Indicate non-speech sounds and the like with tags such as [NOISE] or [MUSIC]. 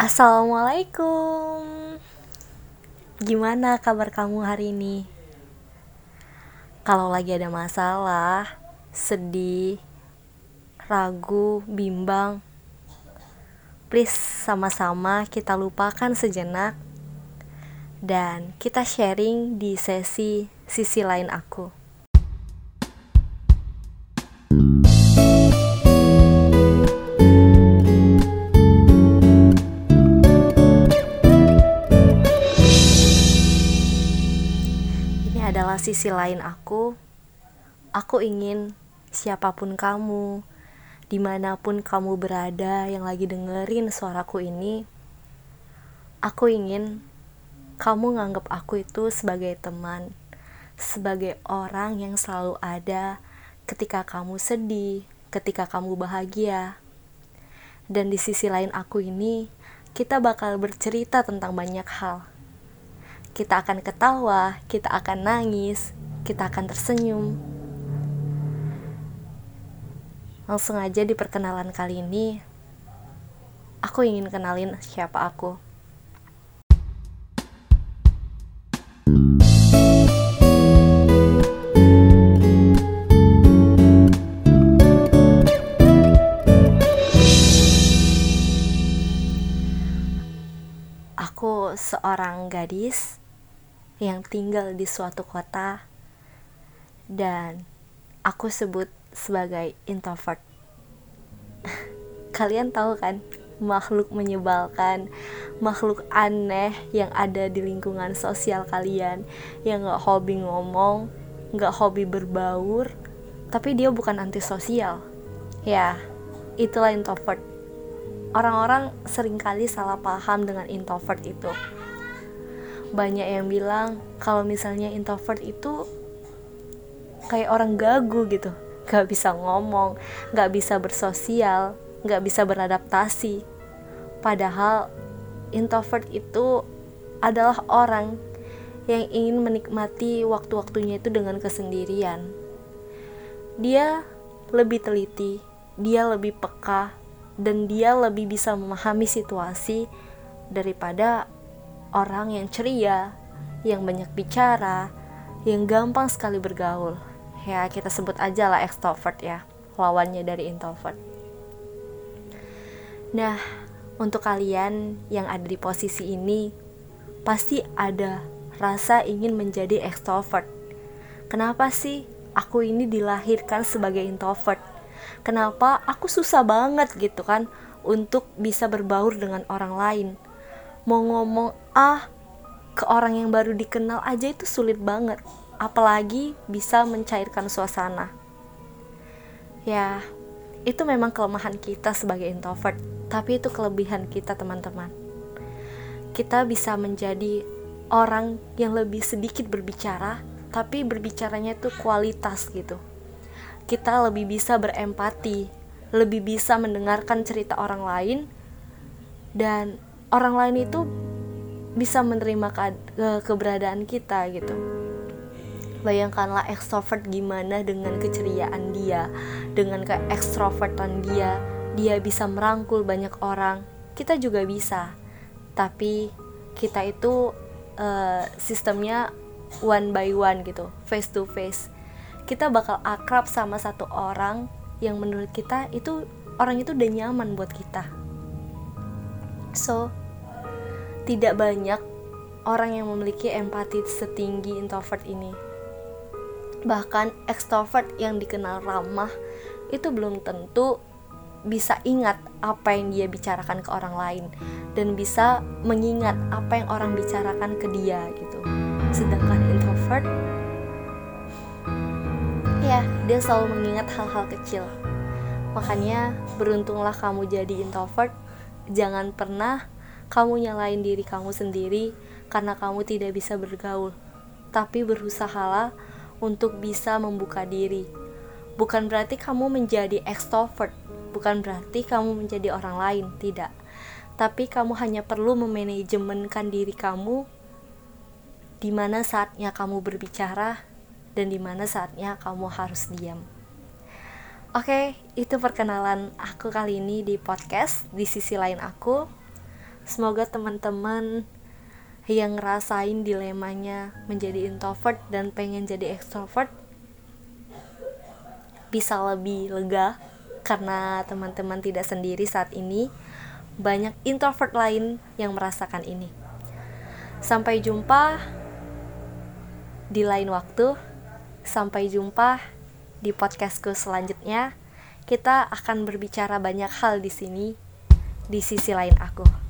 Assalamualaikum. Gimana kabar kamu hari ini? Kalau lagi ada masalah, sedih, ragu, bimbang Please sama-sama kita lupakan sejenak. Dan kita sharing di sesi sisi lain aku sisi lain aku. Aku ingin siapa pun kamu, di mana pun kamu berada yang lagi dengerin suaraku ini, aku ingin kamu nganggap aku itu sebagai teman, sebagai orang yang selalu ada ketika kamu sedih, ketika kamu bahagia. Dan di sisi lain aku ini, kita bakal bercerita tentang banyak hal kita akan ketawa, kita akan nangis, kita akan tersenyum. Langsung aja di perkenalan kali ini, aku ingin kenalin siapa aku. Aku seorang gadis yang tinggal di suatu kota dan aku sebut sebagai introvert. [LAUGHS] Kalian tahu kan, makhluk menyebalkan, makhluk aneh yang ada di lingkungan sosial kalian, yang gak hobi ngomong, gak hobi berbaur, tapi dia bukan antisosial. Ya, itulah introvert. Orang-orang sering kali salah paham dengan introvert itu banyak yang bilang kalau misalnya introvert itu kayak orang gagu gitu. Gak bisa ngomong gak bisa bersosial gak bisa beradaptasi. Padahal introvert itu adalah orang yang ingin menikmati waktu-waktunya itu dengan kesendirian. Dia lebih teliti dia lebih peka dan dia lebih bisa memahami situasi daripada orang yang ceria, yang banyak bicara, yang gampang sekali bergaul. Ya, kita sebut aja lah extrovert ya, lawannya dari introvert. Nah, untuk kalian yang ada di posisi ini, pasti ada rasa ingin menjadi extrovert. Kenapa sih aku ini dilahirkan sebagai introvert? Kenapa aku susah banget gitu kan untuk bisa berbaur dengan orang lain? Mau ngomong ah ke orang yang baru dikenal aja itu sulit banget. Apalagi bisa mencairkan suasana. Ya itu memang kelemahan kita sebagai introvert tapi itu kelebihan kita teman-teman. Kita bisa menjadi orang yang lebih sedikit berbicara tapi berbicaranya itu kualitas gitu. Kita lebih bisa berempati lebih bisa mendengarkan cerita orang lain dan orang lain itu bisa menerima ke keberadaan kita gitu. Bayangkanlah extrovert gimana dengan keceriaan dia dengan ke extrovertan dia dia bisa merangkul banyak orang. Kita juga bisa tapi kita itu uh, sistemnya one by one gitu face to face. Kita bakal akrab sama satu orang yang menurut kita itu orang itu udah nyaman buat kita. So tidak banyak orang yang memiliki empati setinggi introvert ini. Bahkan extrovert yang dikenal ramah itu belum tentu bisa ingat apa yang dia bicarakan ke orang lain dan bisa mengingat apa yang orang bicarakan ke dia gitu. Sedangkan introvert ya, dia selalu mengingat hal-hal kecil. Makanya beruntunglah kamu jadi introvert, jangan pernah kamu nyalain diri kamu sendiri karena kamu tidak bisa bergaul, tapi berusahalah untuk bisa membuka diri. Bukan berarti kamu menjadi extrovert, bukan berarti kamu menjadi orang lain, tidak. Tapi kamu hanya perlu memanajemenkan diri kamu di mana saatnya kamu berbicara dan di mana saatnya kamu harus diam. Oke, itu perkenalan aku kali ini di podcast di sisi lain aku. Semoga teman-teman yang ngerasain dilemanya menjadi introvert dan pengen jadi extrovert bisa lebih lega karena teman-teman tidak sendiri saat ini. Banyak introvert lain yang merasakan ini. Sampai jumpa di lain waktu. Sampai jumpa di podcastku selanjutnya. Kita akan berbicara banyak hal di sini di sisi lain aku.